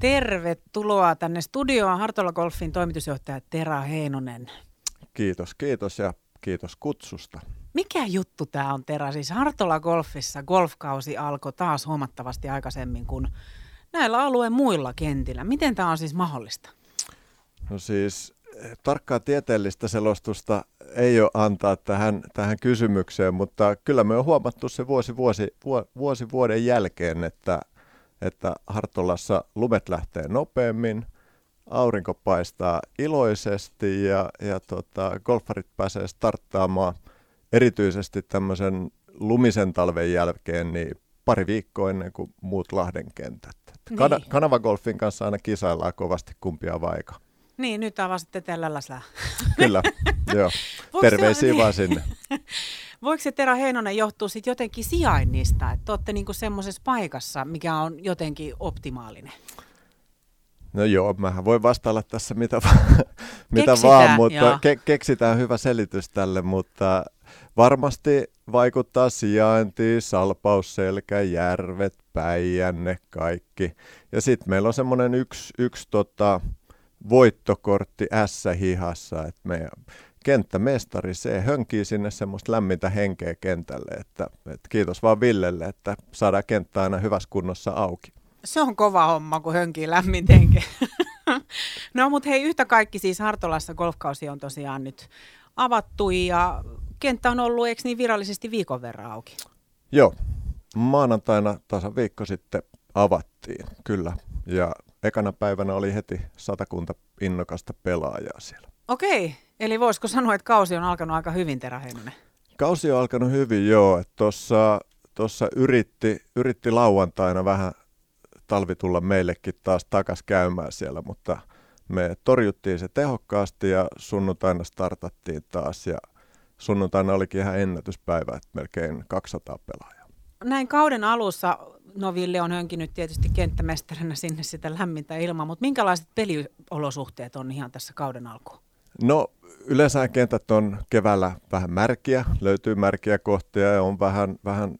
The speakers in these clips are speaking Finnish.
Tervetuloa tänne studioon Hartola Golfin toimitusjohtaja Tera Heinonen. Kiitos, kiitos ja kiitos kutsusta. Mikä juttu tämä on Tera? Siis Hartola Golfissa golfkausi alkoi taas huomattavasti aikaisemmin kuin näillä alueen muilla kentillä. Miten tämä on siis mahdollista? No siis tarkkaa tieteellistä selostusta ei ole antaa tähän, tähän kysymykseen, mutta kyllä me on huomattu se vuosi, vuosi, vuosi vuoden jälkeen, että, että Hartolassa lumet lähtee nopeammin, aurinko paistaa iloisesti ja, ja tota, golfarit pääsee starttaamaan erityisesti tämmöisen lumisen talven jälkeen niin pari viikkoa ennen kuin muut Lahden kentät. Niin. Kan- kanavagolfin kanssa aina kisaillaan kovasti kumpia vaikka. Niin, nyt avasitte tällä läslää. Kyllä, joo. Terveisiä niin. vaan sinne. Voiko se Tera Heinonen johtua sitten jotenkin sijainnista, että olette niinku semmoisessa paikassa, mikä on jotenkin optimaalinen? No joo, mähän voi vastailla tässä mitä, mitä vaan, mutta ke- keksitään hyvä selitys tälle, mutta varmasti vaikuttaa sijainti, salpausselkä, järvet, päijänne, kaikki. Ja sitten meillä on semmoinen yksi, yksi tota, voittokortti S-hihassa, että meidän kenttämestari, se hönkii sinne semmoista lämmintä henkeä kentälle, että, että kiitos vaan Villelle, että saadaan kenttä aina hyvässä kunnossa auki. Se on kova homma, kun hönkii lämmin henkeä. no mutta hei, yhtä kaikki siis Hartolassa golfkausi on tosiaan nyt avattu ja kenttä on ollut, eikö niin virallisesti viikon verran auki? Joo, maanantaina tasan viikko sitten avattiin, kyllä. Ja ekana päivänä oli heti satakunta innokasta pelaajaa siellä. Okei, eli voisiko sanoa, että kausi on alkanut aika hyvin teräheinonen? Kausi on alkanut hyvin, joo. Tuossa yritti, yritti lauantaina vähän talvi tulla meillekin taas takas käymään siellä, mutta me torjuttiin se tehokkaasti ja sunnuntaina startattiin taas ja sunnuntaina olikin ihan ennätyspäivä, että melkein 200 pelaajaa. Näin kauden alussa no Ville on hönkinyt tietysti kenttämestarina sinne sitä lämmintä ilmaa, mutta minkälaiset peliolosuhteet on ihan tässä kauden alkuun? No yleensä kentät on keväällä vähän märkiä, löytyy märkiä kohtia ja on vähän, vähän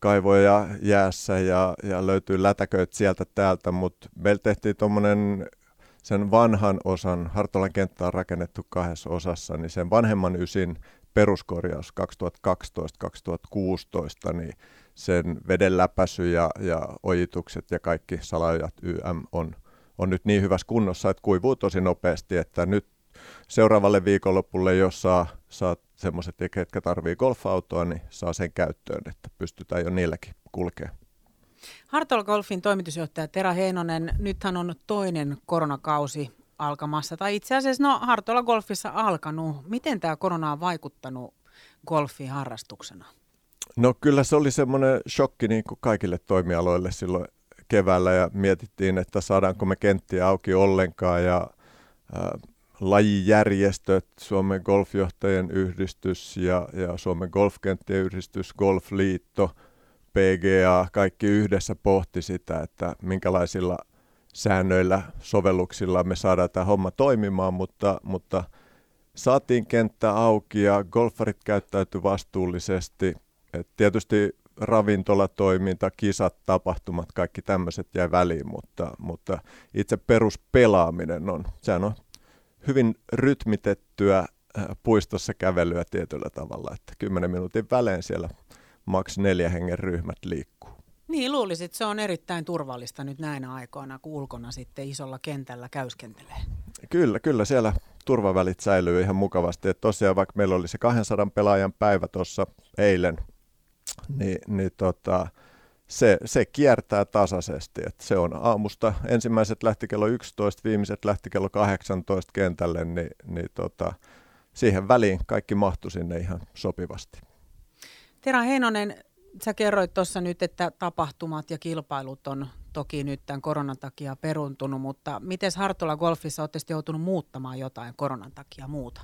kaivoja jäässä ja, ja löytyy lätäköitä sieltä täältä, mutta meillä tehtiin tuommoinen sen vanhan osan, Hartolan kenttä on rakennettu kahdessa osassa, niin sen vanhemman ysin peruskorjaus 2012-2016, niin sen veden läpäisy ja, ja ojitukset ja kaikki salajat YM on, on nyt niin hyvässä kunnossa, että kuivuu tosi nopeasti, että nyt seuraavalle viikonlopulle, jos saa, saa semmoiset, ketkä tarvii golfautoa, niin saa sen käyttöön, että pystytään jo niilläkin kulkemaan. Hartol Golfin toimitusjohtaja Tera Heinonen, nythän on toinen koronakausi alkamassa, tai itse asiassa no Hartola Golfissa alkanut. Miten tämä korona on vaikuttanut golfin harrastuksena? No kyllä se oli semmoinen shokki niin kuin kaikille toimialoille silloin keväällä ja mietittiin, että saadaanko me kenttiä auki ollenkaan ja äh, lajijärjestöt, Suomen golfjohtajien yhdistys ja, ja Suomen golfkenttien yhdistys, Golfliitto, PGA, kaikki yhdessä pohti sitä, että minkälaisilla säännöillä, sovelluksilla me saadaan tämä homma toimimaan, mutta, mutta saatiin kenttä auki ja golfarit käyttäytyi vastuullisesti. Et tietysti ravintolatoiminta, kisat, tapahtumat, kaikki tämmöiset jäi väliin, mutta, mutta itse peruspelaaminen on, sehän on hyvin rytmitettyä äh, puistossa kävelyä tietyllä tavalla, että 10 minuutin välein siellä maks neljä hengen ryhmät liikkuu. Niin, luulisit, että se on erittäin turvallista nyt näinä aikoina, kun ulkona sitten isolla kentällä käyskentelee. Kyllä, kyllä siellä turvavälit säilyy ihan mukavasti. Et tosiaan vaikka meillä oli se 200 pelaajan päivä tuossa eilen, niin, niin tota, se, se kiertää tasaisesti. Et se on aamusta, ensimmäiset lähti kello 11, viimeiset lähti kello 18 kentälle, niin, niin tota, siihen väliin kaikki mahtui sinne ihan sopivasti. Tera Heinonen, sä kerroit tuossa nyt, että tapahtumat ja kilpailut on toki nyt tämän koronan takia peruntunut, mutta miten Hartola Golfissa olette joutunut muuttamaan jotain koronan takia muuta?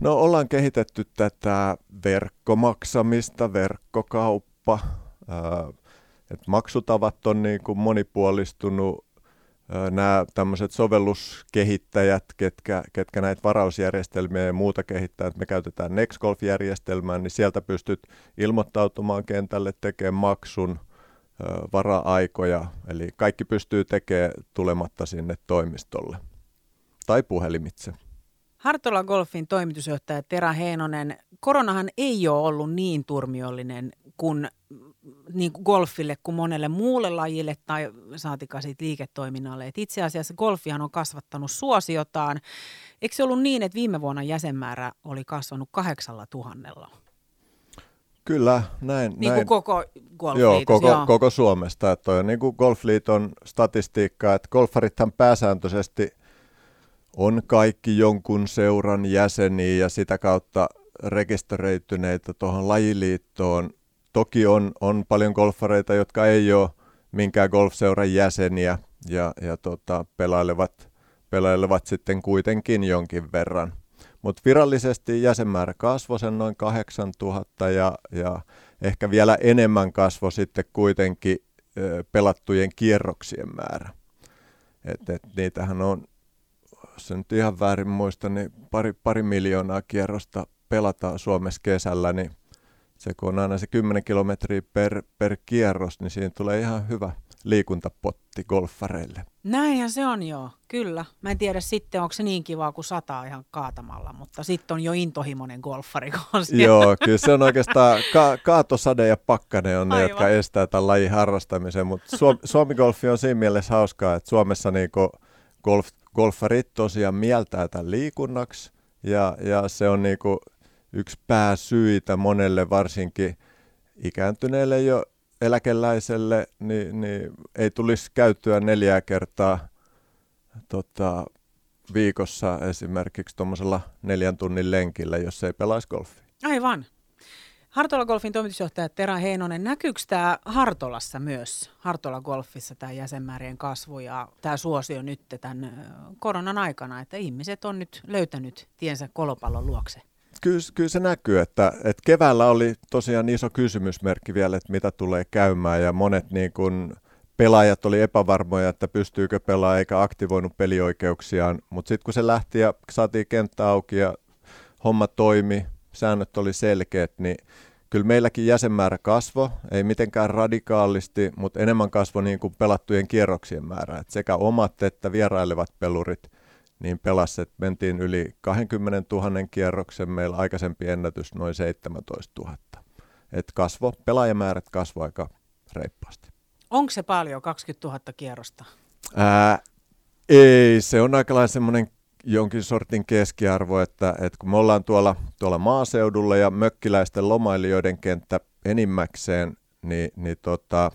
No ollaan kehitetty tätä verkkomaksamista, verkkokauppa, et maksutavat on niin kuin monipuolistunut. Nämä tämmöiset sovelluskehittäjät, ketkä, ketkä näitä varausjärjestelmiä ja muuta kehittää, että me käytetään Nextgolf-järjestelmää, niin sieltä pystyt ilmoittautumaan kentälle, tekemään maksun vara-aikoja, eli kaikki pystyy tekemään tulematta sinne toimistolle tai puhelimitse. Hartola Golfin toimitusjohtaja Tera Heinonen, koronahan ei ole ollut niin turmiollinen kuin, niin kuin golfille kuin monelle muulle lajille tai saatika siitä liiketoiminnalle. Et itse asiassa golfihan on kasvattanut suosiotaan. Eikö se ollut niin, että viime vuonna jäsenmäärä oli kasvanut kahdeksalla tuhannella? Kyllä, näin. Niin näin. kuin koko golfliitos, joo, koko, joo. koko Suomesta. Että on niin kuin Golfliiton statistiikka, että golfarithan pääsääntöisesti on kaikki jonkun seuran jäseniä ja sitä kautta rekisteröityneitä tuohon lajiliittoon. Toki on, on paljon golfareita, jotka ei ole minkään golfseuran jäseniä ja, ja tota, pelailevat, pelailevat sitten kuitenkin jonkin verran – mutta virallisesti jäsenmäärä kasvoi sen noin 8000 ja, ja ehkä vielä enemmän kasvoi sitten kuitenkin pelattujen kierroksien määrä. Et, et niitähän on, se nyt ihan väärin muista, niin pari, pari miljoonaa kierrosta pelataan Suomessa kesällä, niin se kun on aina se 10 kilometriä per, per kierros, niin siinä tulee ihan hyvä liikuntapotti golfareille. Näinhän se on joo, kyllä. Mä en tiedä sitten, onko se niin kivaa kuin sataa ihan kaatamalla, mutta sitten on jo intohimoinen golfari. Joo, kyllä se on oikeastaan, ka- kaatosade ja pakkane on ne, Aivan. jotka estää tämän lajin harrastamisen, mutta Suom- Suomi-golfi on siinä mielessä hauskaa, että Suomessa niinku golf, golfarit tosiaan mieltää tämän liikunnaksi ja, ja se on niinku yksi pääsyitä monelle varsinkin ikääntyneelle jo eläkeläiselle niin, niin ei tulisi käyttöä neljää kertaa tota, viikossa esimerkiksi tuommoisella neljän tunnin lenkillä, jos ei pelaisi golfia. Aivan. Hartola Golfin toimitusjohtaja Tera Heinonen, näkyykö tämä Hartolassa myös, Hartola Golfissa tämä jäsenmäärien kasvu ja tämä suosio nyt tämän koronan aikana, että ihmiset on nyt löytänyt tiensä kolopallon luokse? kyllä, kyllä se näkyy, että, että keväällä oli tosiaan iso kysymysmerkki vielä, että mitä tulee käymään ja monet niin kuin, pelaajat oli epävarmoja, että pystyykö pelaamaan eikä aktivoinut pelioikeuksiaan, mutta sitten kun se lähti ja saatiin kenttä auki ja homma toimi, säännöt oli selkeät, niin kyllä meilläkin jäsenmäärä kasvo, ei mitenkään radikaalisti, mutta enemmän kasvo niin kuin pelattujen kierroksien määrä. Et sekä omat että vierailevat pelurit niin pelasi, että mentiin yli 20 000 kierroksen, meillä aikaisempi ennätys noin 17 000. Et kasvo, pelaajamäärät kasvoi aika reippaasti. Onko se paljon, 20 000 kierrosta? Ää, ei, se on aika lailla semmoinen jonkin sortin keskiarvo, että, että kun me ollaan tuolla, tuolla maaseudulla ja mökkiläisten lomailijoiden kenttä enimmäkseen, niin, niin tota,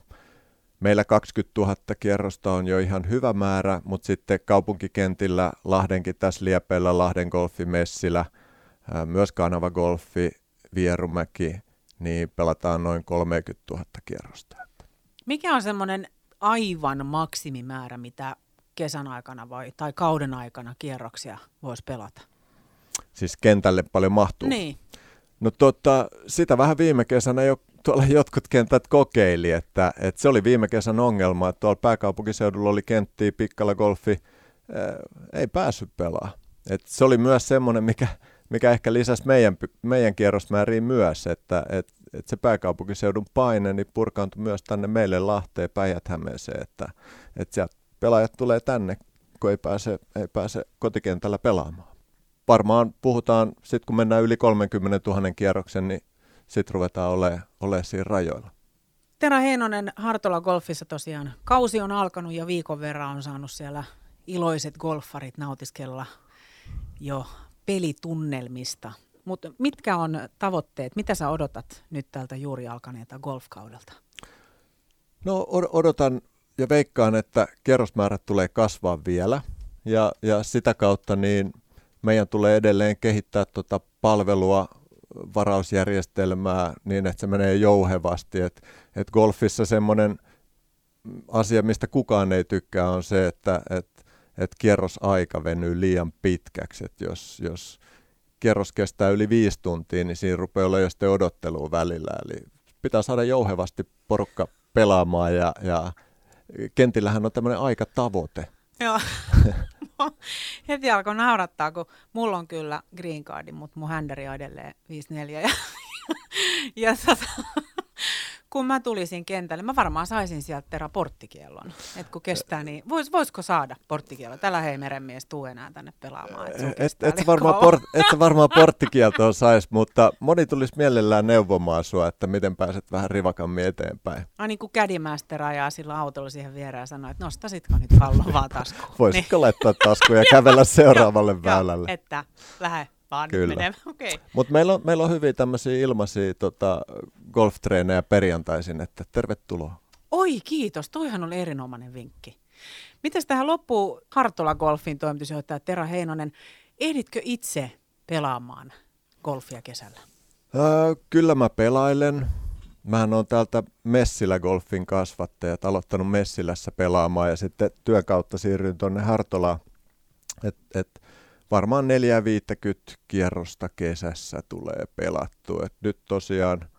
Meillä 20 000 kierrosta on jo ihan hyvä määrä, mutta sitten kaupunkikentillä, Lahdenkin tässä Liepeillä, Lahden golfimessillä, myös Kanava Golfi, Vierumäki, niin pelataan noin 30 000 kierrosta. Mikä on semmoinen aivan maksimimäärä, mitä kesän aikana vai, tai kauden aikana kierroksia voisi pelata? Siis kentälle paljon mahtuu? Niin. No tota, sitä vähän viime kesänä jo tuolla jotkut kentät kokeili, että, että se oli viime kesän ongelma, että tuolla pääkaupunkiseudulla oli kenttiä, pikkala golfi, ää, ei päässyt pelaamaan. Et se oli myös semmoinen, mikä, mikä ehkä lisäsi meidän, meidän kierrosmääriin myös, että et, et se pääkaupunkiseudun paine niin purkaantui myös tänne meille Lahteen, päijät että, että sieltä pelaajat tulee tänne, kun ei pääse, ei pääse kotikentällä pelaamaan. Varmaan puhutaan, sitten kun mennään yli 30 000 kierroksen, niin sitten ruvetaan olemaan ole siinä rajoilla. Tera Heinonen Hartola Golfissa tosiaan. Kausi on alkanut ja viikon verran on saanut siellä iloiset golfarit nautiskella jo pelitunnelmista. Mutta mitkä on tavoitteet? Mitä sä odotat nyt tältä juuri alkaneelta golfkaudelta? No odotan ja veikkaan, että kerrosmäärät tulee kasvaa vielä ja, ja sitä kautta niin meidän tulee edelleen kehittää tuota palvelua varausjärjestelmää niin, että se menee jouhevasti. Et, et golfissa semmoinen asia, mistä kukaan ei tykkää, on se, että et, et kierrosaika venyy liian pitkäksi. Et jos, jos kierros kestää yli viisi tuntia, niin siinä rupeaa olla jo sitten odottelua välillä. Eli pitää saada jouhevasti porukka pelaamaan ja, ja kentillähän on tämmöinen aikatavoite. Joo. heti alkoi naurattaa, kun mulla on kyllä green cardi, mutta mun händeri on edelleen 54. Ja, ja tota, kun mä tulisin kentälle, mä varmaan saisin sieltä Tera porttikiellon. Että kun kestää, niin vois, voisiko saada porttikiellon? Tällä hei merenmies tuu enää tänne pelaamaan. Et, et, et, varmaan port, et varmaan porttikieltoa saisi, mutta moni tulisi mielellään neuvomaan sua, että miten pääset vähän rivakammin eteenpäin. Ai niin kuin Caddymaster ajaa sillä autolla siihen viereen ja sanoo, että nostasitko nyt pallon vaan taskuun. Voisitko niin. laittaa taskuun ja kävellä seuraavalle väylälle? että lähde vaan Kyllä. Okay. Mutta meillä on, meillä on hyvin tämmöisiä ilmaisia tota, golftreenejä perjantaisin, että tervetuloa. Oi kiitos, toihan oli erinomainen vinkki. Miten tähän loppuu Hartola Golfin toimitusjohtaja Tera Heinonen? Ehditkö itse pelaamaan golfia kesällä? Öö, kyllä mä pelailen. Mähän on täältä Messilä Golfin kasvattajat aloittanut Messilässä pelaamaan ja sitten työn kautta siirryin tuonne Hartolaan. Et, et, varmaan 450 kierrosta kesässä tulee pelattu. Et nyt tosiaan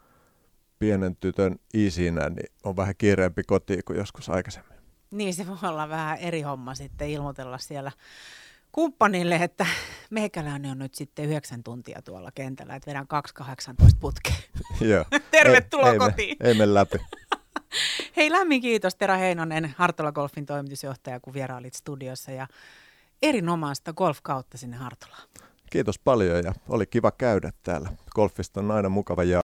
pienen tytön isinä niin on vähän kiireempi kotiin kuin joskus aikaisemmin. Niin, se voi olla vähän eri homma sitten ilmoitella siellä kumppanille, että meikäläinen on nyt sitten yhdeksän tuntia tuolla kentällä, että vedän 2.18 putkeen. Joo. Tervetuloa ei, kotiin. Ei, ei mene läpi. Hei, lämmin kiitos Tera Heinonen, Hartola Golfin toimitusjohtaja, kun vierailit studiossa ja erinomaista golfkautta sinne Hartolaan. Kiitos paljon ja oli kiva käydä täällä. Golfista on aina mukava ja